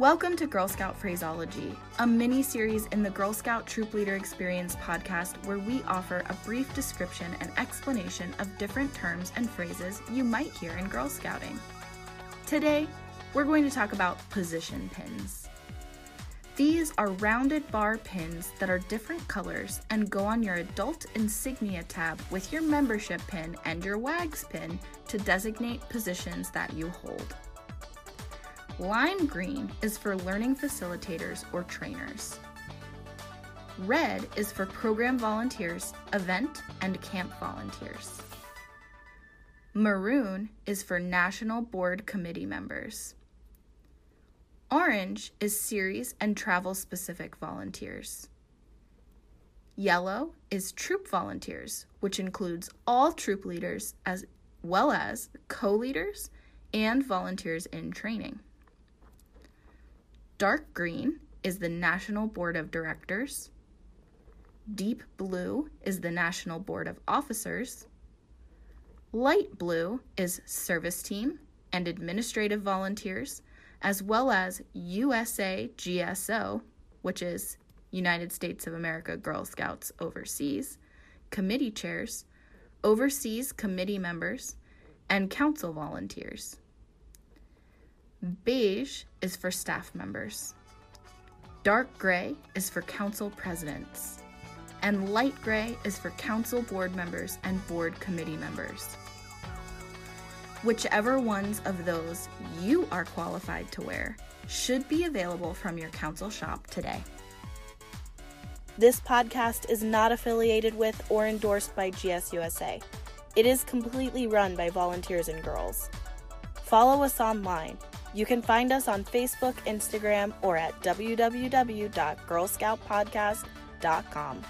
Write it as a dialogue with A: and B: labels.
A: Welcome to Girl Scout Phraseology, a mini series in the Girl Scout Troop Leader Experience podcast where we offer a brief description and explanation of different terms and phrases you might hear in Girl Scouting. Today, we're going to talk about position pins. These are rounded bar pins that are different colors and go on your adult insignia tab with your membership pin and your WAGGGS pin to designate positions that you hold. Lime green is for learning facilitators or trainers. Red is for program volunteers, event, and camp volunteers. Maroon is for National Board Committee members. Orange is series and travel specific volunteers. Yellow is troop volunteers, which includes all troop leaders as well as co leaders and volunteers in training. Dark green is the National Board of Directors. Deep blue is the National Board of Officers. Light blue is service team and administrative volunteers, as well as USA GSO, which is United States of America Girl Scouts Overseas, committee chairs, overseas committee members, and council volunteers. Beige is for staff members. Dark gray is for council presidents. And light gray is for council board members and board committee members. Whichever ones of those you are qualified to wear should be available from your council shop today. This podcast is not affiliated with or endorsed by GSUSA. It is completely run by volunteers and girls. Follow us online you can find us on Facebook, Instagram, or at www.girlscoutpodcast.com.